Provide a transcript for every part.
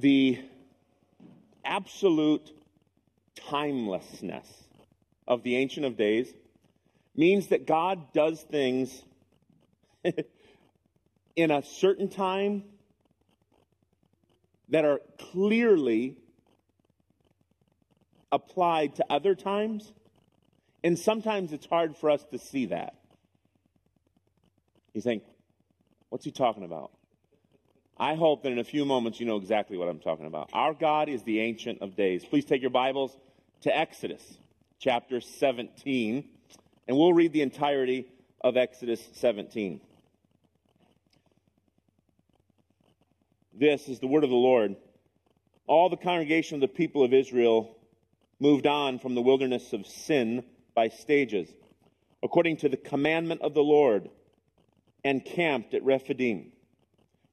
the absolute timelessness of the Ancient of Days means that God does things in a certain time that are clearly applied to other times, and sometimes it's hard for us to see that. You think, what's he talking about? I hope that in a few moments you know exactly what I'm talking about. Our God is the Ancient of Days. Please take your Bibles to Exodus chapter 17, and we'll read the entirety of Exodus 17. This is the word of the Lord. All the congregation of the people of Israel moved on from the wilderness of sin by stages, according to the commandment of the Lord, and camped at Rephidim.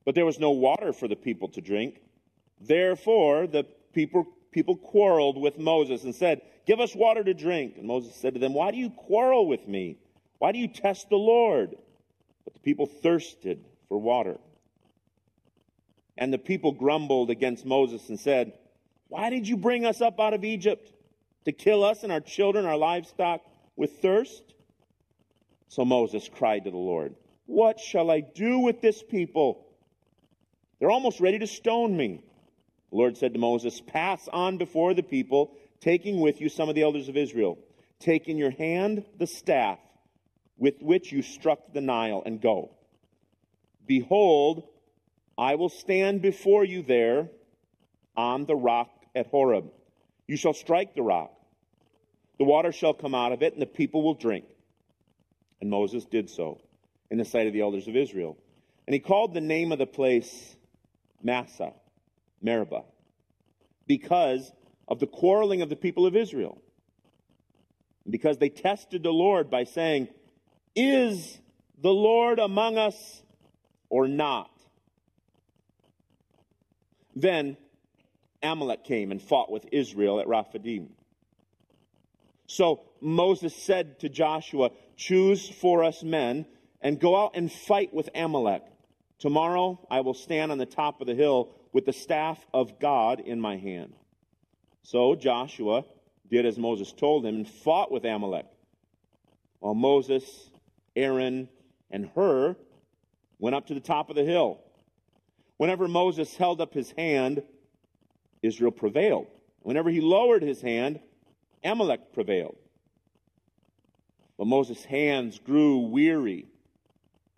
But there was no water for the people to drink. Therefore, the people, people quarreled with Moses and said, Give us water to drink. And Moses said to them, Why do you quarrel with me? Why do you test the Lord? But the people thirsted for water. And the people grumbled against Moses and said, Why did you bring us up out of Egypt? To kill us and our children, our livestock with thirst? So Moses cried to the Lord, What shall I do with this people? They're almost ready to stone me. The Lord said to Moses, Pass on before the people, taking with you some of the elders of Israel. Take in your hand the staff with which you struck the Nile, and go. Behold, I will stand before you there on the rock at Horeb. You shall strike the rock. The water shall come out of it, and the people will drink. And Moses did so in the sight of the elders of Israel. And he called the name of the place Massah, Meribah, because of the quarreling of the people of Israel. Because they tested the Lord by saying, Is the Lord among us or not? Then Amalek came and fought with Israel at Rephidim. So Moses said to Joshua, Choose for us men and go out and fight with Amalek. Tomorrow I will stand on the top of the hill with the staff of God in my hand. So Joshua did as Moses told him and fought with Amalek. While Moses, Aaron, and Hur went up to the top of the hill. Whenever Moses held up his hand, Israel prevailed. Whenever he lowered his hand, Amalek prevailed. But Moses' hands grew weary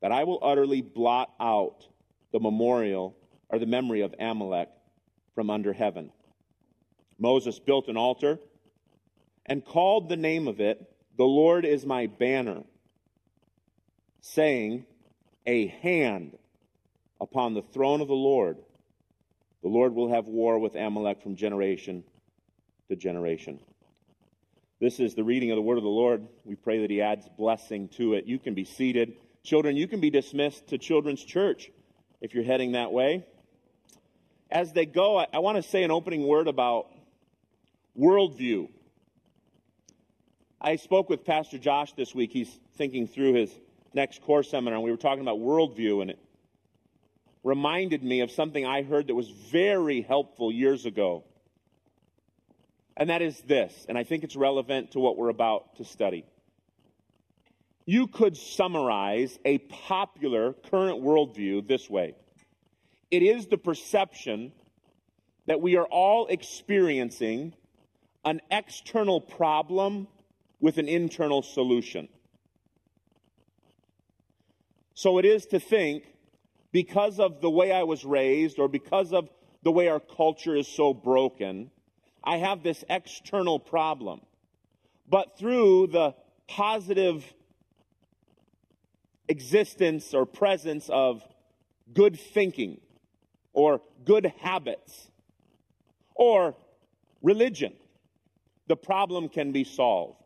that I will utterly blot out the memorial or the memory of Amalek from under heaven. Moses built an altar and called the name of it, The Lord is my banner, saying, A hand upon the throne of the Lord. The Lord will have war with Amalek from generation to generation. This is the reading of the word of the Lord. We pray that He adds blessing to it. You can be seated. Children, you can be dismissed to children's church if you're heading that way. As they go, I, I want to say an opening word about worldview. I spoke with Pastor Josh this week. He's thinking through his next core seminar, and we were talking about worldview, and it reminded me of something I heard that was very helpful years ago. And that is this, and I think it's relevant to what we're about to study you could summarize a popular current worldview this way it is the perception that we are all experiencing an external problem with an internal solution. So it is to think, because of the way I was raised or because of the way our culture is so broken, I have this external problem. But through the positive existence or presence of good thinking or good habits or religion, the problem can be solved.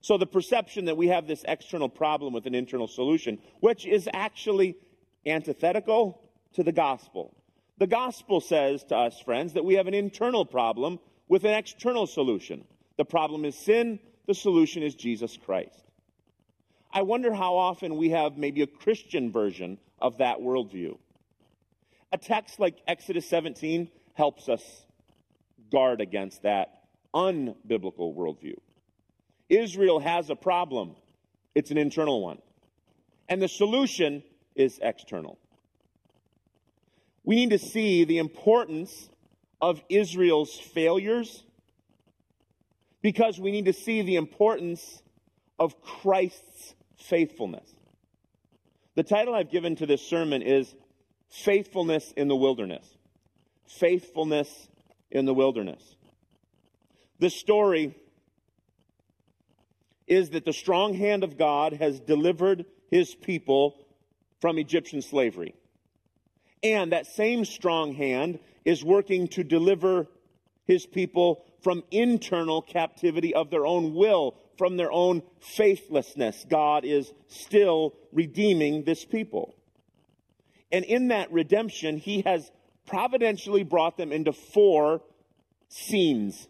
So the perception that we have this external problem with an internal solution, which is actually antithetical to the gospel. The gospel says to us, friends, that we have an internal problem with an external solution. The problem is sin, the solution is Jesus Christ. I wonder how often we have maybe a Christian version of that worldview. A text like Exodus 17 helps us guard against that unbiblical worldview. Israel has a problem, it's an internal one. And the solution is external. We need to see the importance of Israel's failures because we need to see the importance of Christ's faithfulness. The title I've given to this sermon is Faithfulness in the Wilderness. Faithfulness in the Wilderness. The story is that the strong hand of God has delivered his people from Egyptian slavery. And that same strong hand is working to deliver his people from internal captivity of their own will, from their own faithlessness. God is still redeeming this people. And in that redemption, he has providentially brought them into four scenes.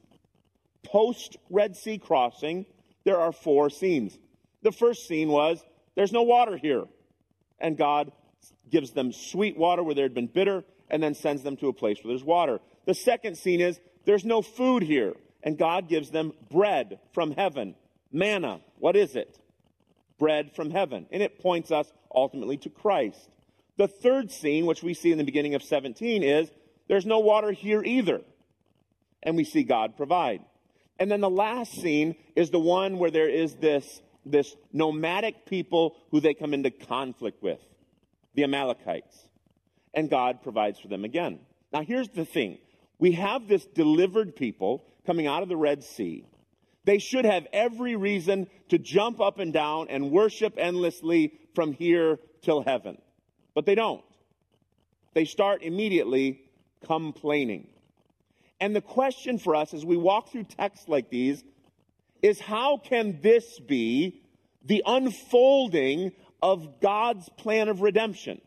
Post Red Sea crossing, there are four scenes. The first scene was there's no water here. And God gives them sweet water where there had been bitter and then sends them to a place where there's water. The second scene is there's no food here. And God gives them bread from heaven. Manna. What is it? Bread from heaven. And it points us ultimately to Christ. The third scene, which we see in the beginning of 17, is there's no water here either. And we see God provide. And then the last scene is the one where there is this, this nomadic people who they come into conflict with, the Amalekites. And God provides for them again. Now, here's the thing we have this delivered people coming out of the Red Sea. They should have every reason to jump up and down and worship endlessly from here till heaven. But they don't. They start immediately complaining. And the question for us as we walk through texts like these is how can this be the unfolding of God's plan of redemption?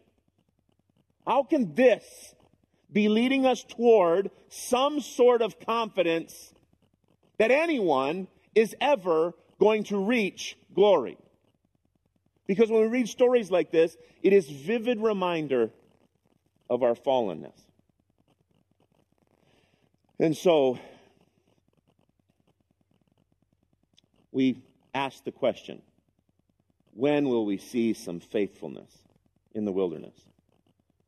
How can this be leading us toward some sort of confidence that anyone is ever going to reach glory? Because when we read stories like this, it is vivid reminder of our fallenness. And so we ask the question when will we see some faithfulness in the wilderness?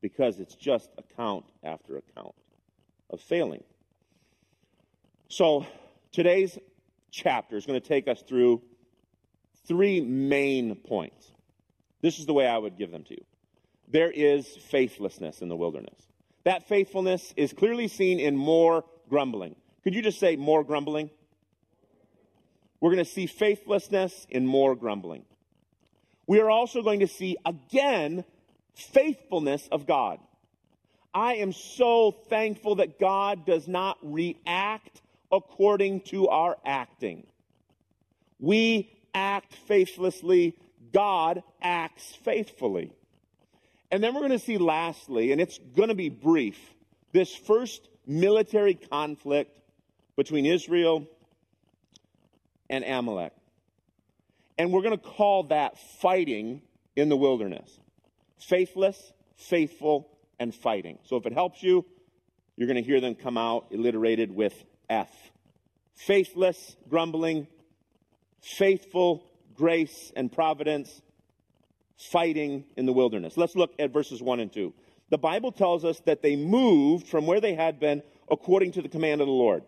Because it's just account after account of failing. So today's chapter is going to take us through three main points. This is the way I would give them to you. There is faithlessness in the wilderness. That faithfulness is clearly seen in more grumbling. Could you just say more grumbling? We're going to see faithlessness in more grumbling. We are also going to see again faithfulness of God. I am so thankful that God does not react according to our acting. We act faithlessly, God acts faithfully. And then we're going to see lastly, and it's going to be brief, this first military conflict between Israel and Amalek. And we're going to call that fighting in the wilderness. Faithless, faithful, and fighting. So if it helps you, you're going to hear them come out alliterated with F. Faithless, grumbling, faithful, grace, and providence, fighting in the wilderness. Let's look at verses 1 and 2 the Bible tells us that they moved from where they had been according to the command of the Lord.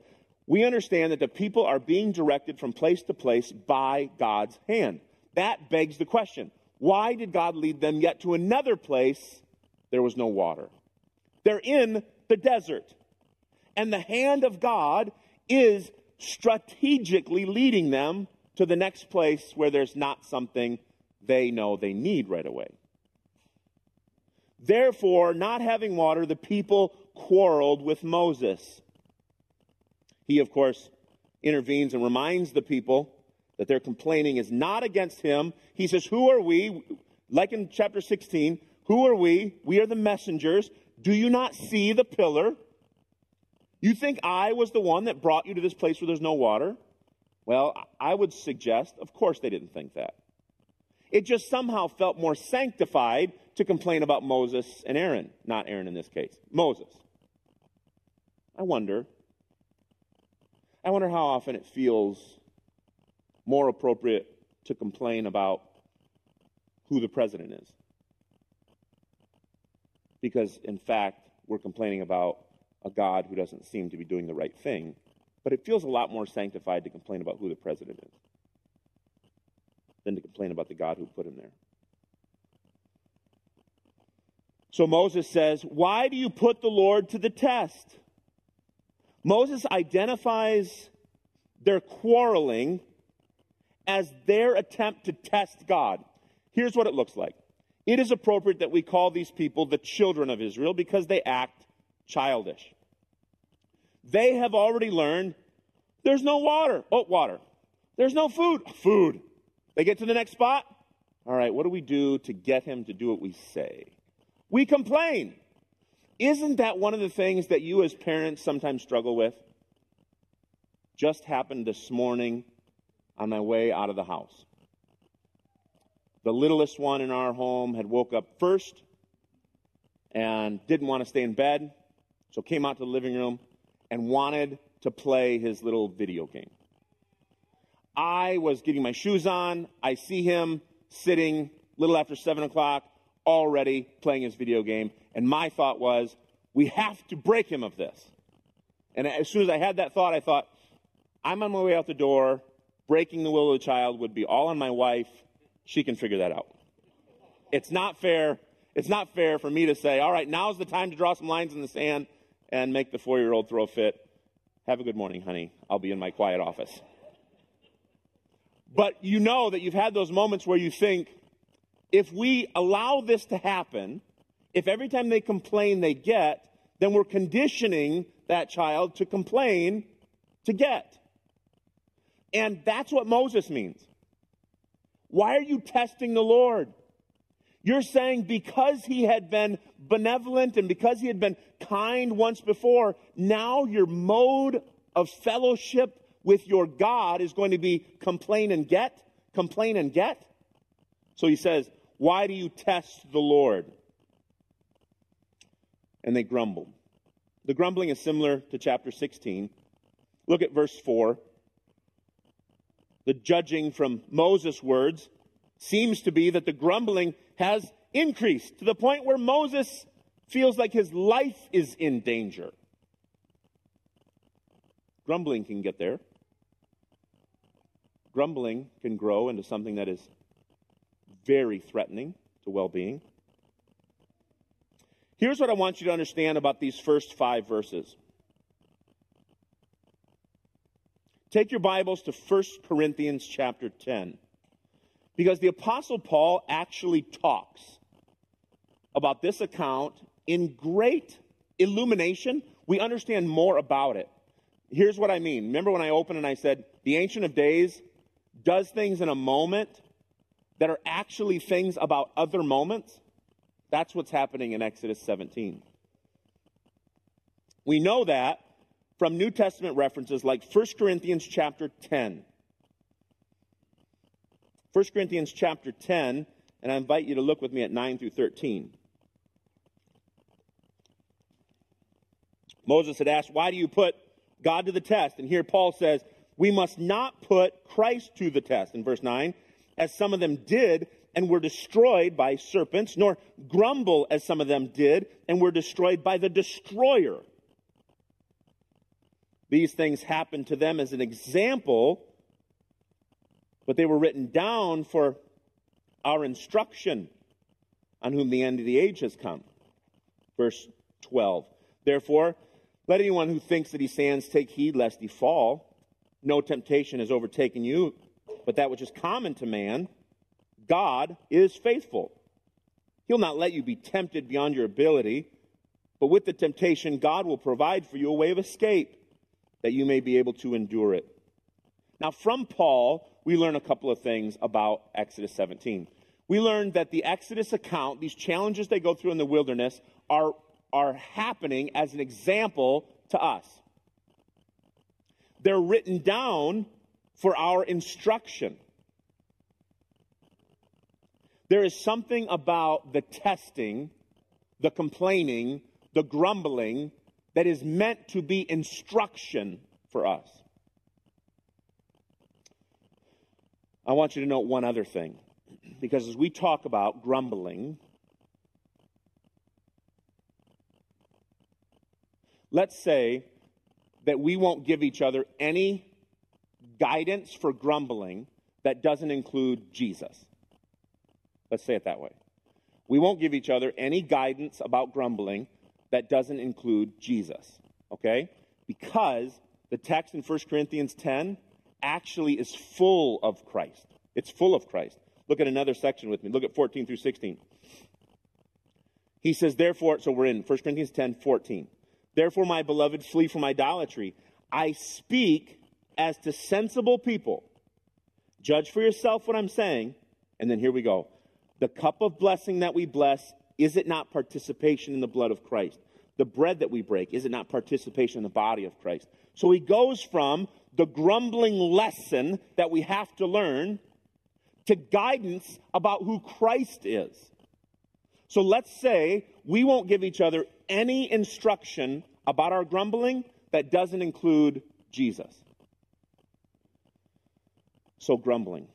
We understand that the people are being directed from place to place by God's hand. That begs the question why did God lead them yet to another place? There was no water. They're in the desert. And the hand of God is strategically leading them to the next place where there's not something they know they need right away. Therefore, not having water, the people quarreled with Moses. He, of course, intervenes and reminds the people that their complaining is not against him. He says, Who are we? Like in chapter 16, who are we? We are the messengers. Do you not see the pillar? You think I was the one that brought you to this place where there's no water? Well, I would suggest, of course, they didn't think that. It just somehow felt more sanctified to complain about Moses and Aaron. Not Aaron in this case, Moses. I wonder. I wonder how often it feels more appropriate to complain about who the president is. Because, in fact, we're complaining about a God who doesn't seem to be doing the right thing. But it feels a lot more sanctified to complain about who the president is than to complain about the God who put him there. So Moses says, Why do you put the Lord to the test? Moses identifies their quarreling as their attempt to test God. Here's what it looks like it is appropriate that we call these people the children of Israel because they act childish. They have already learned there's no water. Oh, water. There's no food. Food. They get to the next spot. All right, what do we do to get him to do what we say? We complain. Isn't that one of the things that you as parents sometimes struggle with? Just happened this morning on my way out of the house. The littlest one in our home had woke up first and didn't want to stay in bed, so came out to the living room and wanted to play his little video game. I was getting my shoes on. I see him sitting little after 7 o'clock, already playing his video game. And my thought was, we have to break him of this. And as soon as I had that thought, I thought, I'm on my way out the door. Breaking the will of the child would be all on my wife. She can figure that out. It's not fair. It's not fair for me to say, all right, now's the time to draw some lines in the sand and make the four year old throw a fit. Have a good morning, honey. I'll be in my quiet office. But you know that you've had those moments where you think, if we allow this to happen, if every time they complain they get, then we're conditioning that child to complain to get. And that's what Moses means. Why are you testing the Lord? You're saying because he had been benevolent and because he had been kind once before, now your mode of fellowship with your God is going to be complain and get, complain and get. So he says, Why do you test the Lord? And they grumble. The grumbling is similar to chapter 16. Look at verse 4. The judging from Moses' words seems to be that the grumbling has increased to the point where Moses feels like his life is in danger. Grumbling can get there grumbling can grow into something that is very threatening to well being. Here's what I want you to understand about these first five verses. Take your Bibles to 1 Corinthians chapter 10. Because the Apostle Paul actually talks about this account in great illumination. We understand more about it. Here's what I mean. Remember when I opened and I said, the Ancient of Days does things in a moment that are actually things about other moments, that's what's happening in Exodus 17. We know that from New Testament references like 1 Corinthians chapter 10. 1 Corinthians chapter 10, and I invite you to look with me at 9 through 13. Moses had asked, Why do you put God to the test? And here Paul says, we must not put Christ to the test, in verse 9, as some of them did and were destroyed by serpents, nor grumble as some of them did and were destroyed by the destroyer. These things happened to them as an example, but they were written down for our instruction, on whom the end of the age has come. Verse 12. Therefore, let anyone who thinks that he stands take heed lest he fall. No temptation has overtaken you, but that which is common to man, God is faithful. He'll not let you be tempted beyond your ability, But with the temptation, God will provide for you a way of escape that you may be able to endure it. Now, from Paul, we learn a couple of things about Exodus 17. We learn that the Exodus account, these challenges they go through in the wilderness, are, are happening as an example to us. They're written down for our instruction. There is something about the testing, the complaining, the grumbling that is meant to be instruction for us. I want you to note one other thing, because as we talk about grumbling, let's say that we won't give each other any guidance for grumbling that doesn't include Jesus. Let's say it that way. We won't give each other any guidance about grumbling that doesn't include Jesus, okay? Because the text in 1 Corinthians 10 actually is full of Christ. It's full of Christ. Look at another section with me. Look at 14 through 16. He says, therefore, so we're in 1 Corinthians 10 14. Therefore, my beloved, flee from idolatry. I speak as to sensible people. Judge for yourself what I'm saying. And then here we go. The cup of blessing that we bless, is it not participation in the blood of Christ? The bread that we break, is it not participation in the body of Christ? So he goes from the grumbling lesson that we have to learn to guidance about who Christ is. So let's say we won't give each other any instruction about our grumbling that doesn't include Jesus. So, grumbling.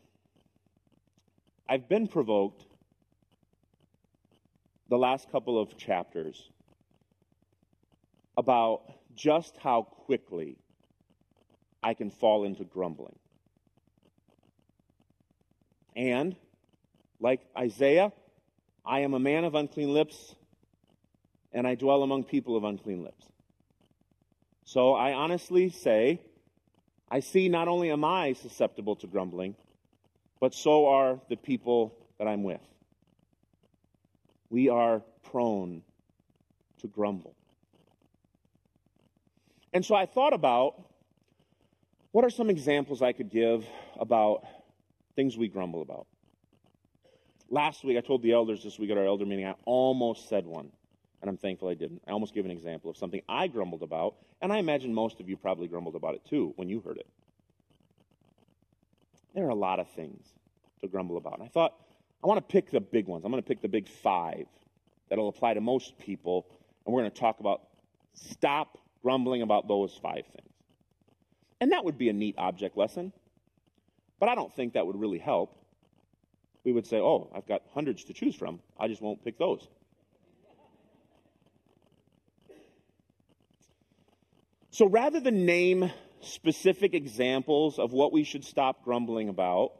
I've been provoked the last couple of chapters about just how quickly I can fall into grumbling. And, like Isaiah, I am a man of unclean lips, and I dwell among people of unclean lips. So I honestly say, I see not only am I susceptible to grumbling, but so are the people that I'm with. We are prone to grumble. And so I thought about what are some examples I could give about things we grumble about. Last week, I told the elders this week at our elder meeting, I almost said one, and I'm thankful I didn't. I almost gave an example of something I grumbled about, and I imagine most of you probably grumbled about it too when you heard it. There are a lot of things to grumble about. And I thought, I want to pick the big ones. I'm going to pick the big five that'll apply to most people, and we're going to talk about stop grumbling about those five things. And that would be a neat object lesson, but I don't think that would really help. We would say, oh, I've got hundreds to choose from. I just won't pick those. So rather than name specific examples of what we should stop grumbling about,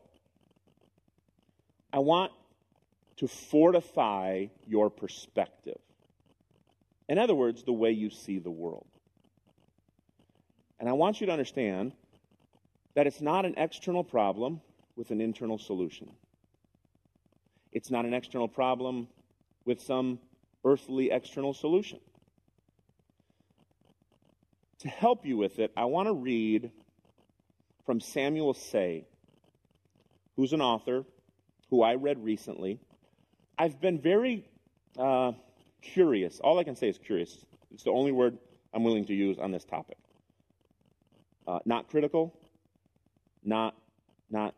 I want to fortify your perspective. In other words, the way you see the world. And I want you to understand that it's not an external problem with an internal solution. It's not an external problem with some earthly external solution. To help you with it, I want to read from Samuel Sey, who's an author who I read recently. I've been very uh, curious. All I can say is curious. It's the only word I'm willing to use on this topic. Not critical, not not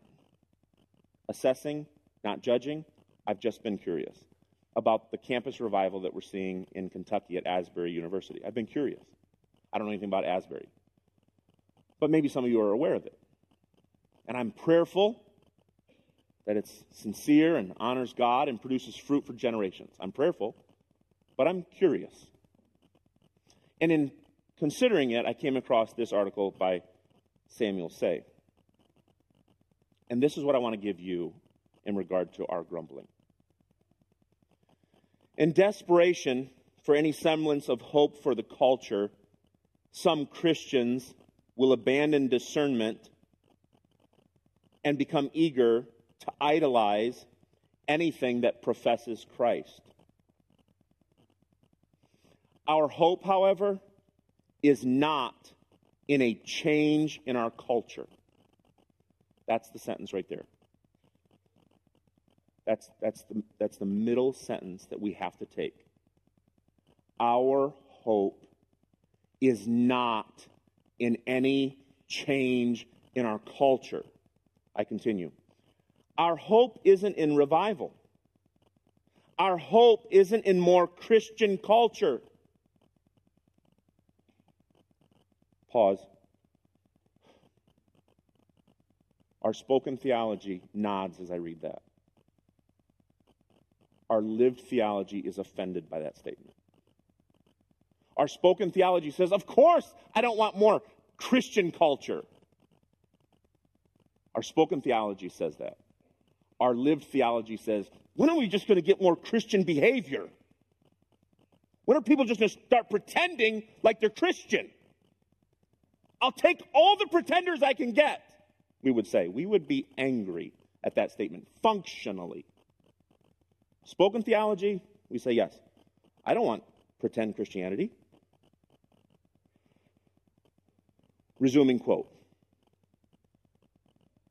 assessing, not judging. I've just been curious about the campus revival that we're seeing in Kentucky at Asbury University. I've been curious. I don't know anything about Asbury, but maybe some of you are aware of it. And I'm prayerful that it's sincere and honors God and produces fruit for generations. I'm prayerful, but I'm curious. And in considering it, I came across this article by Samuel Sey? And this is what I want to give you in regard to our grumbling. In desperation for any semblance of hope for the culture, some Christians will abandon discernment and become eager to idolize anything that professes Christ. Our hope, however, is not in a change in our culture. That's the sentence right there. That's, that's, the, that's the middle sentence that we have to take. Our hope is not in any change in our culture. I continue. Our hope isn't in revival. Our hope isn't in more Christian culture. Pause. Our spoken theology nods as I read that. Our lived theology is offended by that statement. Our spoken theology says, Of course, I don't want more Christian culture. Our spoken theology says that. Our lived theology says, when are we just going to get more Christian behavior? When are people just going to start pretending like they're Christian? I'll take all the pretenders I can get, we would say. We would be angry at that statement, functionally. Spoken theology, we say yes. I don't want pretend Christianity. Resuming quote.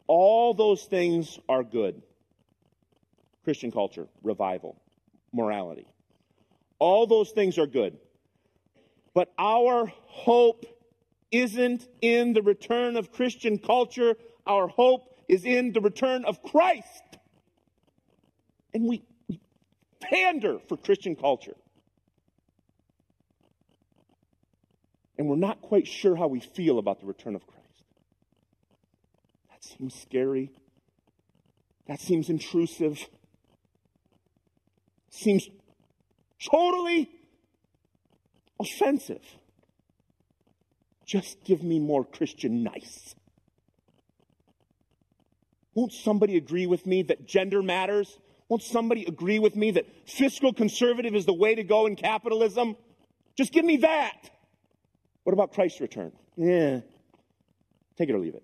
All those things are good. Christian culture, revival, morality. All those things are good. But our hope isn't in the return of Christian culture. Our hope is in the return of Christ. And we, pander for Christian culture. And we're not quite sure how we feel about the return of Christ. That seems scary. That seems intrusive. Seems totally offensive. Just give me more Christian nice. Won't somebody agree with me that gender matters? Won't somebody agree with me that fiscal conservative is the way to go in capitalism? Just give me that. What about Christ's return? Yeah. Take it or leave it.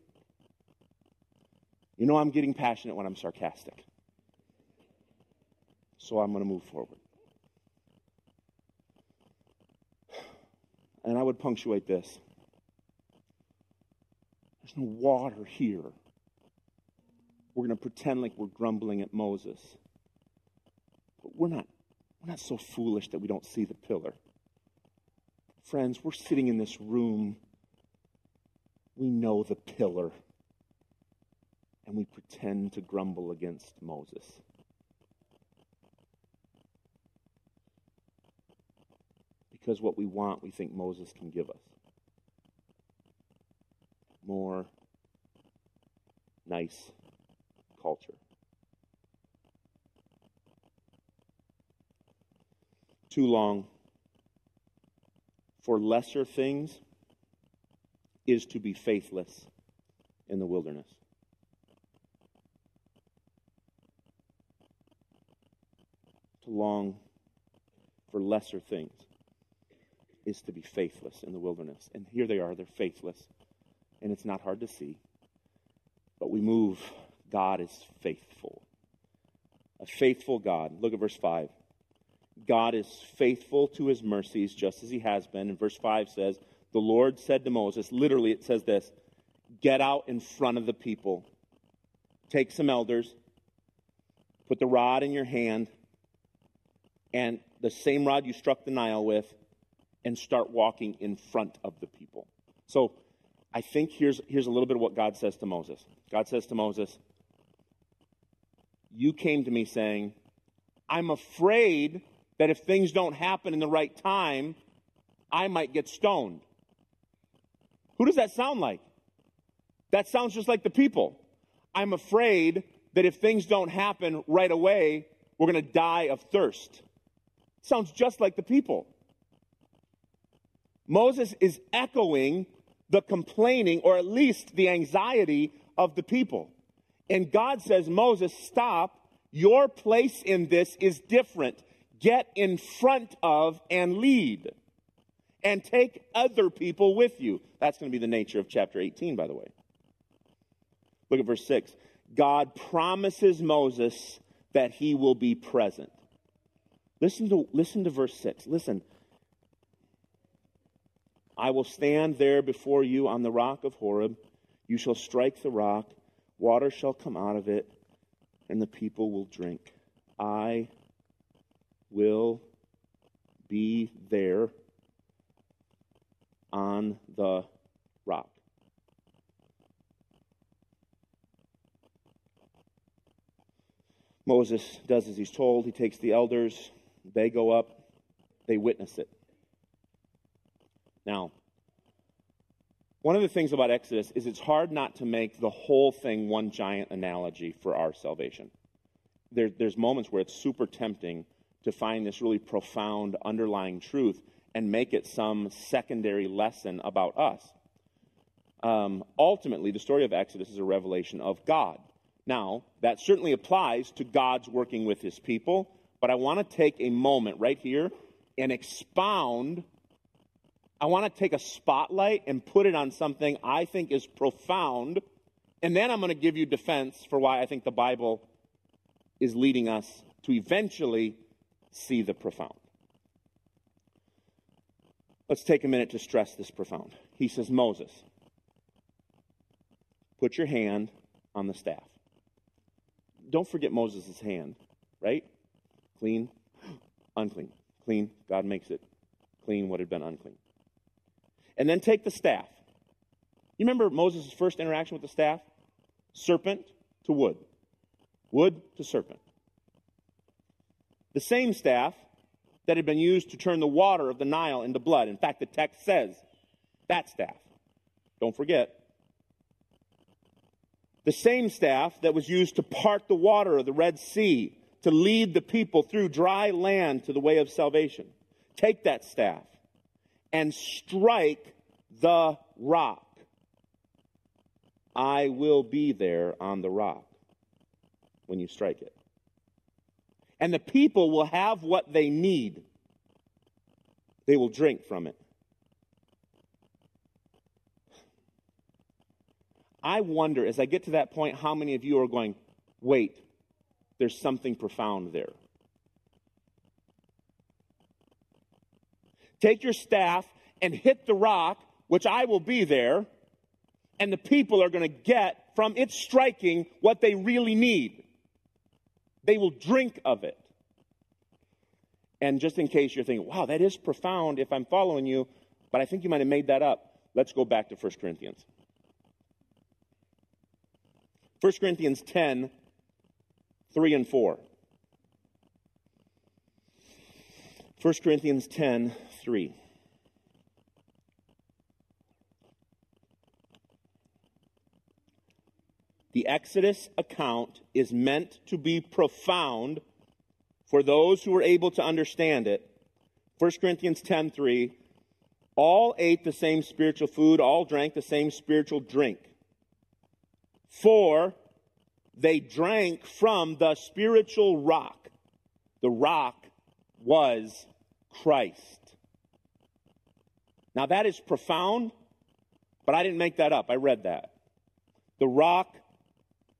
You know, I'm getting passionate when I'm sarcastic. So I'm going to move forward. And I would punctuate this there's no water here. We're going to pretend like we're grumbling at Moses. But we're not, we're not so foolish that we don't see the pillar. Friends, we're sitting in this room. We know the pillar and we pretend to grumble against Moses. Because what we want, we think Moses can give us. More nice culture. To long for lesser things is to be faithless in the wilderness. to long for lesser things is to be faithless in the wilderness. And here they are, they're faithless. And it's not hard to see. But we move. God is faithful. A faithful God. Look at verse 5. God is faithful to his mercies just as he has been. And verse 5 says, The Lord said to Moses, literally it says this get out in front of the people, take some elders, put the rod in your hand and the same rod you struck the Nile with and start walking in front of the people. So I think here's, here's a little bit of what God says to Moses. God says to Moses, You came to me saying, I'm afraid that if things don't happen in the right time, I might get stoned. Who does that sound like? That sounds just like the people. I'm afraid that if things don't happen right away, we're going to die of thirst. Sounds just like the people. Moses is echoing the complaining, or at least the anxiety of the people. And God says, Moses, stop. Your place in this is different. Get in front of and lead. And take other people with you. That's going to be the nature of chapter 18, by the way. Look at verse 6. God promises Moses that he will be present. Listen to, listen to verse 6. Listen. I will stand there before you on the rock of Horeb. You shall strike the rock, water shall come out of it, and the people will drink. I will be there on the rock. Moses does as he's told. He takes the elders, they go up, they witness it. Now, one of the things about Exodus is it's hard not to make the whole thing one giant analogy for our salvation. There, there's moments where it's super tempting to find this really profound underlying truth and make it some secondary lesson about us. Um, ultimately, the story of Exodus is a revelation of God. Now, that certainly applies to God's working with his people, but I want to take a moment right here and expound. I want to take a spotlight and put it on something I think is profound, and then I'm going to give you defense for why I think the Bible is leading us to eventually see the profound. Let's take a minute to stress this profound. He says, Moses, put your hand on the staff. Don't forget Moses' hand, right? Clean, unclean. Clean, God makes it clean what had been unclean. And then take the staff. You remember Moses' first interaction with the staff? Serpent to wood, wood to serpent. The same staff that had been used to turn the water of the Nile into blood. In fact, the text says that staff. Don't forget. The same staff that was used to part the water of the Red Sea to lead the people through dry land to the way of salvation. Take that staff and strike the rock. I will be there on the rock when you strike it and the people will have what they need. They will drink from it. I wonder, as I get to that point, how many of you are going, wait, there's something profound there. Take your staff and hit the rock, which I will be there, and the people are going to get from its striking what they really need. They will drink of it. And just in case you're thinking, wow, that is profound if I'm following you, but I think you might have made that up, let's go back to 1 Corinthians. 1 Corinthians 10, 3 and 4. 1 Corinthians 10, 3. The Exodus account is meant to be profound for those who are able to understand it. 1 Corinthians 10:3 All ate the same spiritual food, all drank the same spiritual drink. For they drank from the spiritual rock. The rock was Christ. Now that is profound, but I didn't make that up. I read that. The rock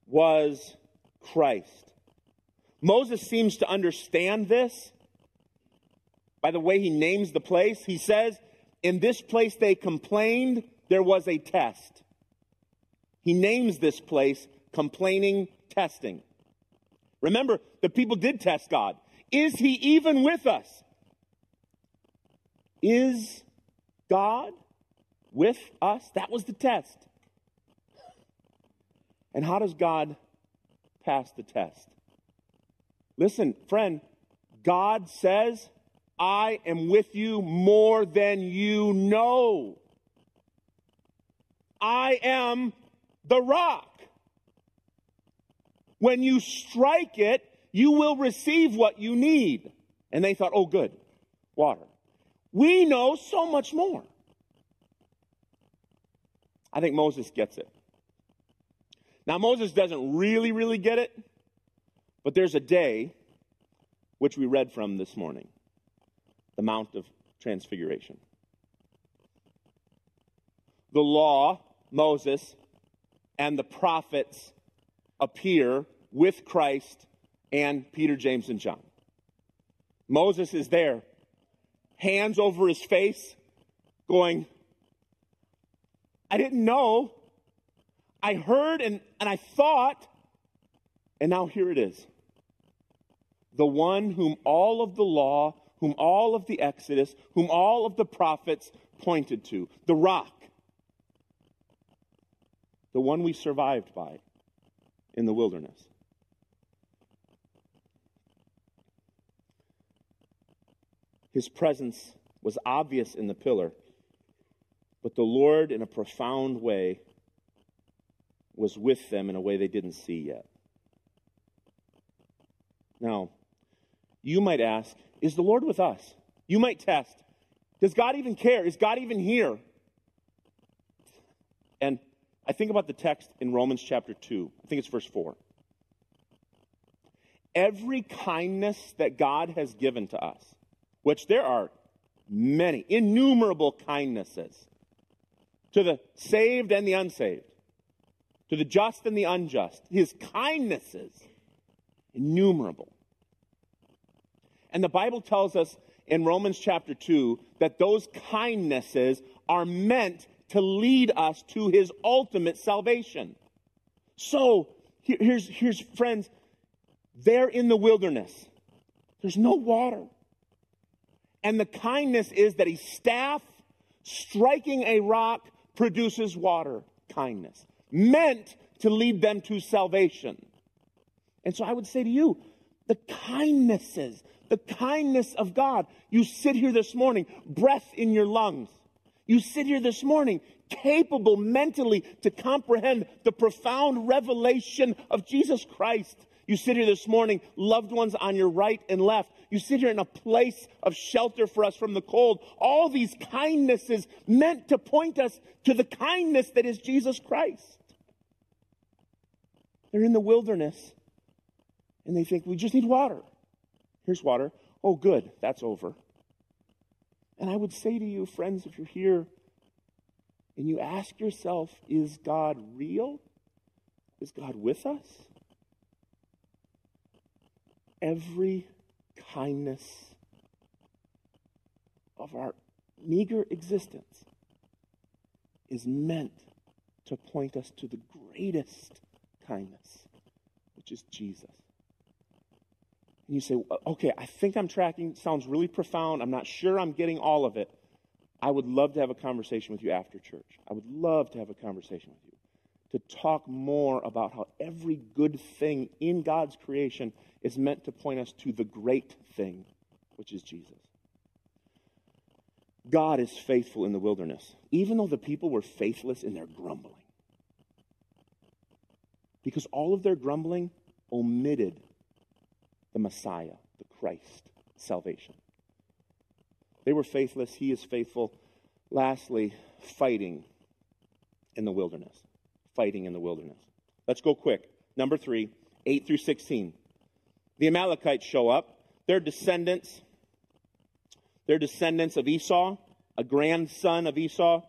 was Christ. Moses seems to understand this by the way he names the place. He says, In this place they complained, there was a test. He names this place complaining testing. Remember, the people did test God. Is he even with us? Is God with us? That was the test. And how does God pass the test? Listen, friend, God says, I am with you more than you know. I am the rock. When you strike it, you will receive what you need. And they thought, oh, good, water. We know so much more. I think Moses gets it. Now, Moses doesn't really, really get it, but there's a day, which we read from this morning the Mount of Transfiguration. The law, Moses, and the prophets appear with Christ and Peter, James, and John. Moses is there, hands over his face, going, I didn't know. I heard and, and I thought, and now here it is. The one whom all of the law, whom all of the Exodus, whom all of the prophets pointed to, the rock, the one we survived by in the wilderness. His presence was obvious in the pillar, but the Lord, in a profound way, was with them in a way they didn't see yet. Now, you might ask, is the Lord with us? You might test, does God even care? Is God even here? And I think about the text in Romans chapter 2. I think it's verse 4. Every kindness that God has given to us, which there are many, innumerable kindnesses to the saved and the unsaved, to the just and the unjust, his kindnesses, innumerable. And the Bible tells us in Romans chapter 2 that those kindnesses are meant to lead us to his ultimate salvation. So, here's, here's friends, they're in the wilderness. There's no water. And the kindness is that a staff striking a rock produces water. Kindness. Meant to lead them to salvation. And so I would say to you, the kindnesses, the kindness of God. You sit here this morning, breath in your lungs. You sit here this morning, capable mentally to comprehend the profound revelation of Jesus Christ. You sit here this morning, loved ones on your right and left. You sit here in a place of shelter for us from the cold. All these kindnesses meant to point us to the kindness that is Jesus Christ. They're in the wilderness and they think, we just need water. Here's water. Oh, good, that's over. And I would say to you, friends, if you're here and you ask yourself, is God real? Is God with us? Every kindness of our meager existence is meant to point us to the greatest kindness, which is Jesus. And you say, okay, I think I'm tracking. Sounds really profound. I'm not sure I'm getting all of it. I would love to have a conversation with you after church. I would love to have a conversation with you to talk more about how every good thing in God's creation is meant to point us to the great thing, which is Jesus. God is faithful in the wilderness, even though the people were faithless in their grumbling. Because all of their grumbling omitted the Messiah, the Christ, salvation. They were faithless. He is faithful. Lastly, fighting in the wilderness. Fighting in the wilderness. Let's go quick. Number three, 8 through 16. The Amalekites show up. They're descendants. They're descendants of Esau, a grandson of Esau.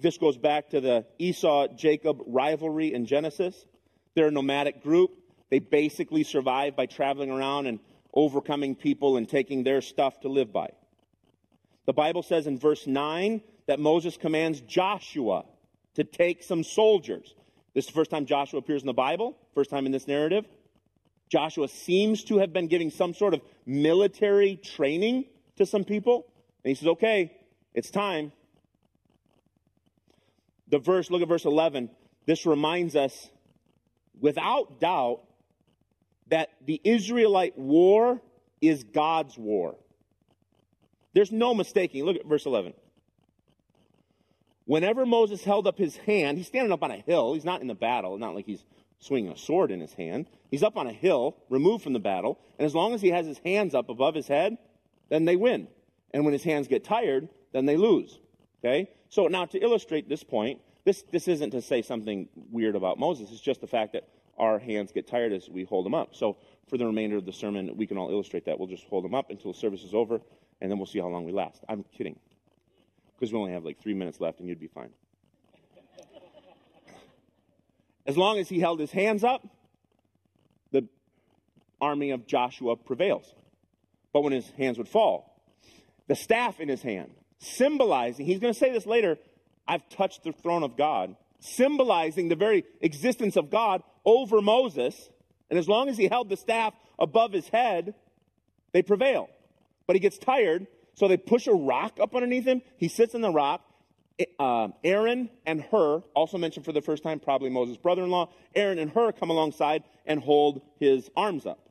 This goes back to the Esau Jacob rivalry in Genesis. They're a nomadic group. They basically survive by traveling around and overcoming people and taking their stuff to live by. The Bible says in verse 9 that Moses commands Joshua to take some soldiers. This is the first time Joshua appears in the Bible, first time in this narrative. Joshua seems to have been giving some sort of military training to some people. And he says, okay, it's time. The verse, look at verse 11. This reminds us, without doubt, that the Israelite war is God's war. There's no mistaking. Look at verse 11. Whenever Moses held up his hand, he's standing up on a hill. He's not in the battle, not like he's swinging a sword in his hand. He's up on a hill, removed from the battle, and as long as he has his hands up above his head, then they win. And when his hands get tired, then they lose. Okay? So now to illustrate this point, this, this isn't to say something weird about Moses. It's just the fact that our hands get tired as we hold them up. So for the remainder of the sermon, we can all illustrate that. We'll just hold them up until service is over, and then we'll see how long we last. I'm kidding. Because we only have like three minutes left, and you'd be fine. As long as he held his hands up, the army of Joshua prevails. But when his hands would fall, the staff in his hand, symbolizing, he's going to say this later, I've touched the throne of God, symbolizing the very existence of God over Moses. And as long as he held the staff above his head, they prevail. But he gets tired, so they push a rock up underneath him. He sits in the rock. Uh, Aaron and Hur, also mentioned for the first time, probably Moses' brother in law, Aaron and Hur come alongside and hold his arms up.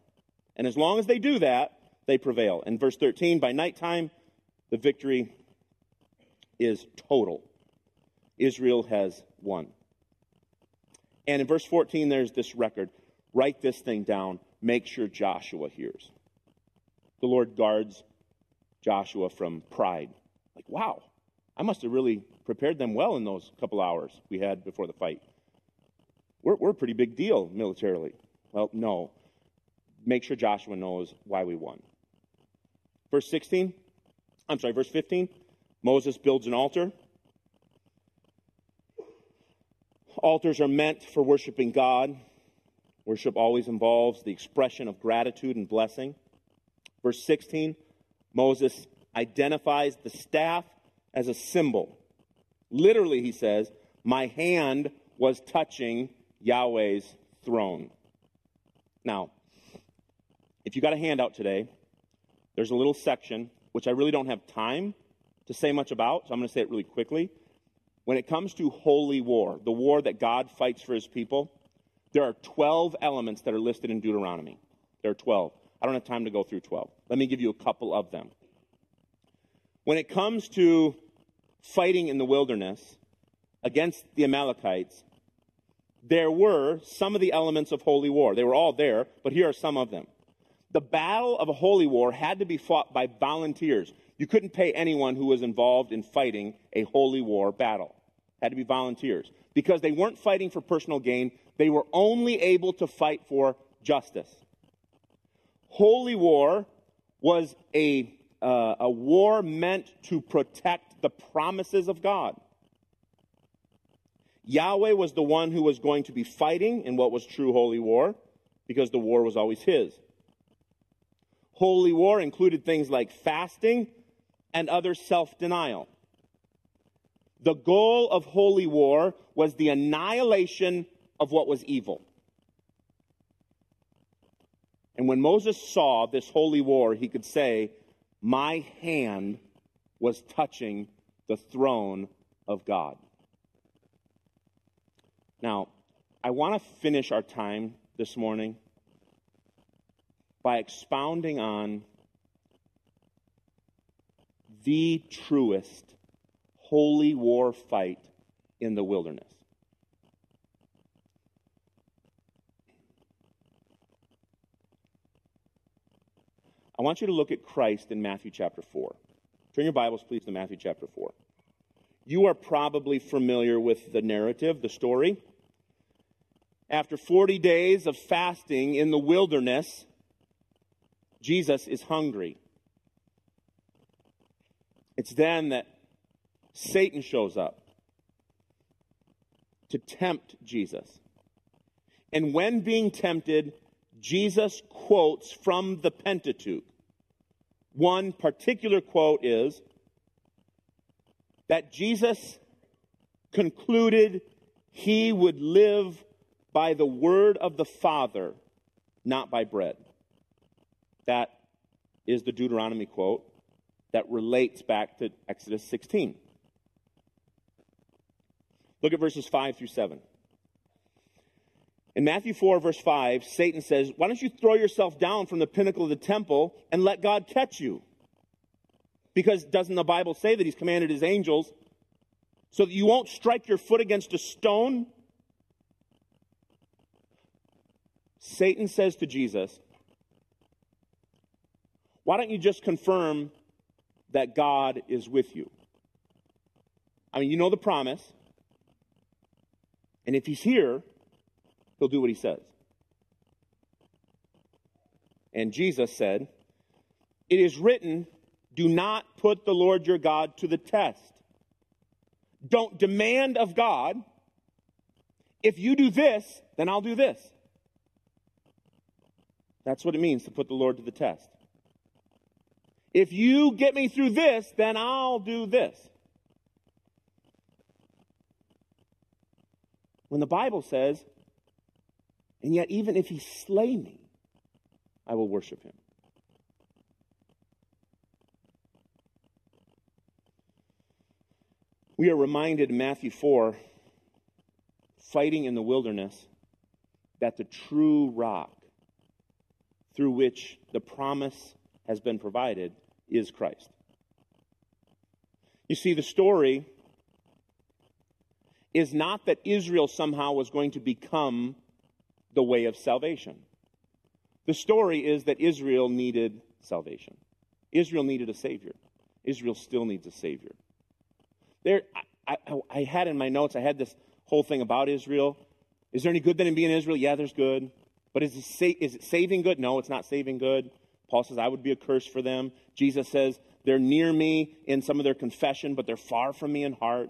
And as long as they do that, they prevail. In verse 13, by nighttime, the victory is total. Israel has won. And in verse 14, there's this record. Write this thing down. Make sure Joshua hears. The Lord guards Joshua from pride. Like, wow, I must have really prepared them well in those couple hours we had before the fight. We're, we're a pretty big deal militarily. Well, no. Make sure Joshua knows why we won. Verse 16, I'm sorry, verse 15 Moses builds an altar. Altars are meant for worshiping God. Worship always involves the expression of gratitude and blessing. Verse 16, Moses identifies the staff as a symbol. Literally, he says, My hand was touching Yahweh's throne. Now, if you got a handout today, there's a little section which I really don't have time to say much about, so I'm going to say it really quickly. When it comes to holy war, the war that God fights for his people, there are 12 elements that are listed in Deuteronomy. There are 12. I don't have time to go through 12. Let me give you a couple of them. When it comes to fighting in the wilderness against the Amalekites, there were some of the elements of holy war. They were all there, but here are some of them. The battle of a holy war had to be fought by volunteers. You couldn't pay anyone who was involved in fighting a holy war battle. Had to be volunteers. Because they weren't fighting for personal gain, they were only able to fight for justice. Holy war was a, uh, a war meant to protect the promises of God. Yahweh was the one who was going to be fighting in what was true holy war because the war was always his. Holy war included things like fasting and other self denial. The goal of holy war was the annihilation of what was evil. And when Moses saw this holy war, he could say, My hand was touching the throne of God. Now, I want to finish our time this morning by expounding on the truest holy war fight in the wilderness. I want you to look at Christ in Matthew chapter 4. Turn your Bibles, please, to Matthew chapter 4. You are probably familiar with the narrative, the story. After 40 days of fasting in the wilderness, Jesus is hungry. It's then that Satan shows up to tempt Jesus. And when being tempted, Jesus quotes from the Pentateuch. One particular quote is that Jesus concluded he would live by the word of the Father, not by bread. That is the Deuteronomy quote that relates back to Exodus 16. Look at verses 5 through 7. In Matthew 4, verse 5, Satan says, Why don't you throw yourself down from the pinnacle of the temple and let God catch you? Because doesn't the Bible say that he's commanded his angels so that you won't strike your foot against a stone? Satan says to Jesus, Why don't you just confirm that God is with you? I mean, you know the promise. And if he's here, he'll do what he says. And Jesus said, It is written, do not put the Lord your God to the test. Don't demand of God, if you do this, then I'll do this. That's what it means to put the Lord to the test. If you get me through this, then I'll do this. When the Bible says, and yet even if he slay me, I will worship him. We are reminded in Matthew 4, fighting in the wilderness, that the true rock through which the promise has been provided is Christ. You see, the story is not that Israel somehow was going to become the way of salvation. The story is that Israel needed salvation. Israel needed a Savior. Israel still needs a Savior. There, I, I, I had in my notes, I had this whole thing about Israel. Is there any good then in being Israel? Yeah, there's good. But is it, sa- is it saving good? No, it's not saving good. Paul says, I would be a curse for them. Jesus says, they're near me in some of their confession, but they're far from me in heart.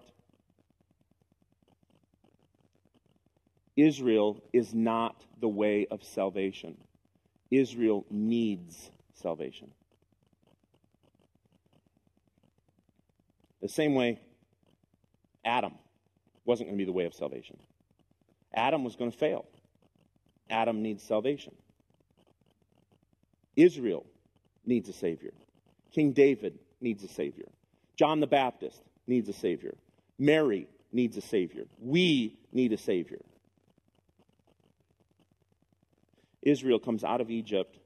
Israel is not the way of salvation. Israel needs salvation. The same way Adam wasn't going to be the way of salvation. Adam was going to fail. Adam needs salvation. Israel needs a Savior. King David needs a Savior. John the Baptist needs a Savior. Mary needs a Savior. We need a Savior. Israel comes out of Egypt,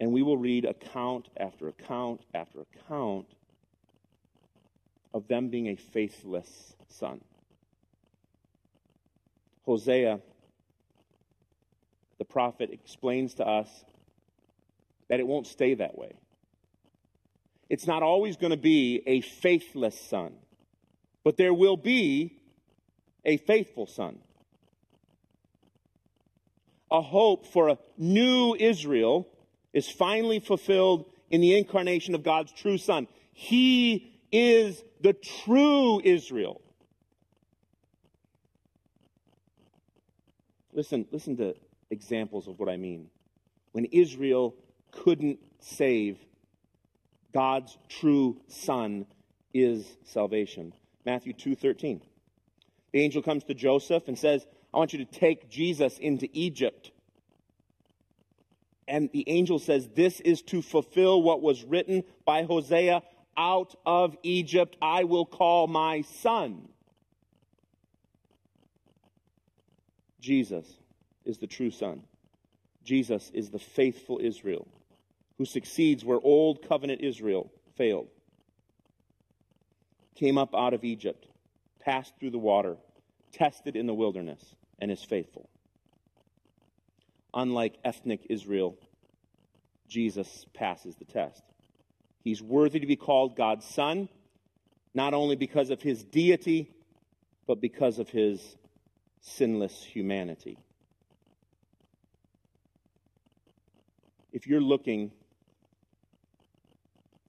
and we will read account after account after account of them being a faithless son. Hosea, the prophet, explains to us that it won't stay that way. It's not always going to be a faithless son, but there will be a faithful son. A hope for a new Israel is finally fulfilled in the incarnation of God's true son. He is the true Israel. Listen, listen to examples of what I mean. When Israel couldn't save, God's true son is salvation. Matthew 2:13. The angel comes to Joseph and says, "I want you to take Jesus into Egypt." And the angel says, "This is to fulfill what was written by Hosea, out of Egypt I will call my son." Jesus is the true son. Jesus is the faithful Israel who succeeds where old covenant Israel failed. Came up out of Egypt, passed through the water, tested in the wilderness, and is faithful. Unlike ethnic Israel, Jesus passes the test. He's worthy to be called God's Son, not only because of his deity, but because of his sinless humanity. If you're looking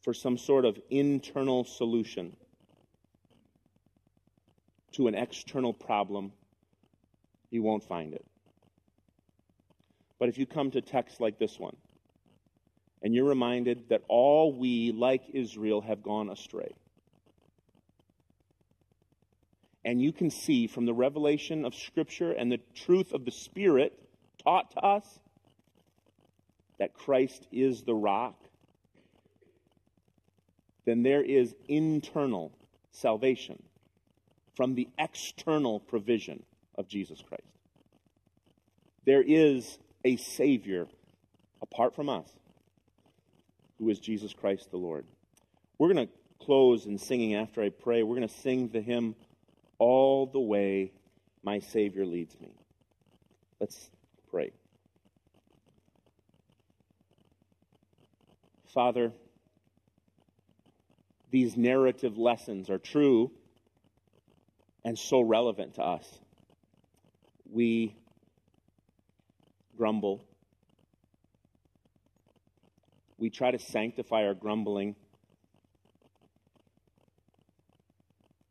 for some sort of internal solution to an external problem, you won't find it. But if you come to texts like this one, and you're reminded that all we, like Israel, have gone astray, and you can see from the revelation of Scripture and the truth of the Spirit taught to us that Christ is the rock, then there is internal salvation from the external provision of Jesus Christ. There is a Savior apart from us who is Jesus Christ the Lord. We're going to close in singing after I pray. We're going to sing the hymn, All the Way My Savior Leads Me. Let's pray. Father, these narrative lessons are true and so relevant to us. We grumble. We try to sanctify our grumbling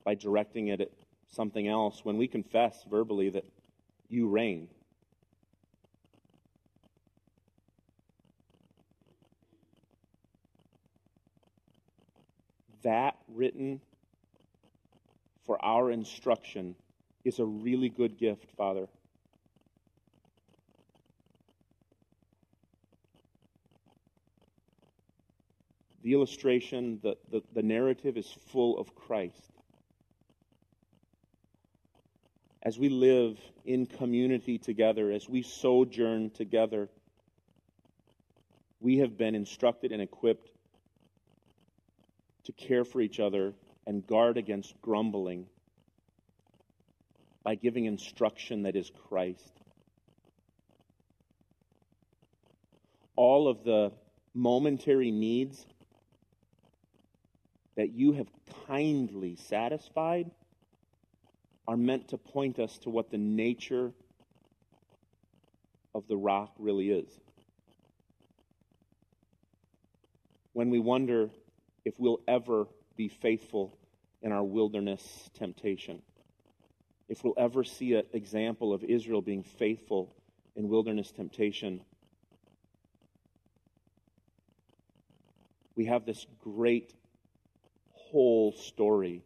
by directing it at something else when we confess verbally that you reign. that written for our instruction is a really good gift, Father. The illustration, the, the, the narrative is full of Christ. As we live in community together, as we sojourn together, we have been instructed and equipped to care for each other and guard against grumbling by giving instruction that is Christ. All of the momentary needs that you have kindly satisfied are meant to point us to what the nature of the rock really is. When we wonder if we'll ever be faithful in our wilderness temptation, if we'll ever see an example of Israel being faithful in wilderness temptation, we have this great whole story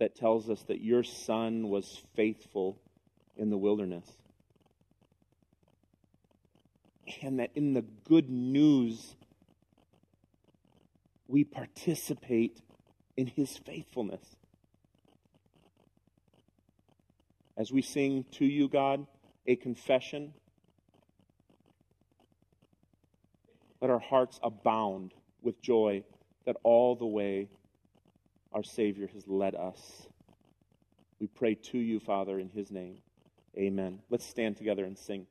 that tells us that your son was faithful in the wilderness. And that in the good news, we participate in his faithfulness. As we sing to you, God, a confession, let our hearts abound with joy that all the way our Savior has led us. We pray to you, Father, in his name. Amen. Let's stand together and sing.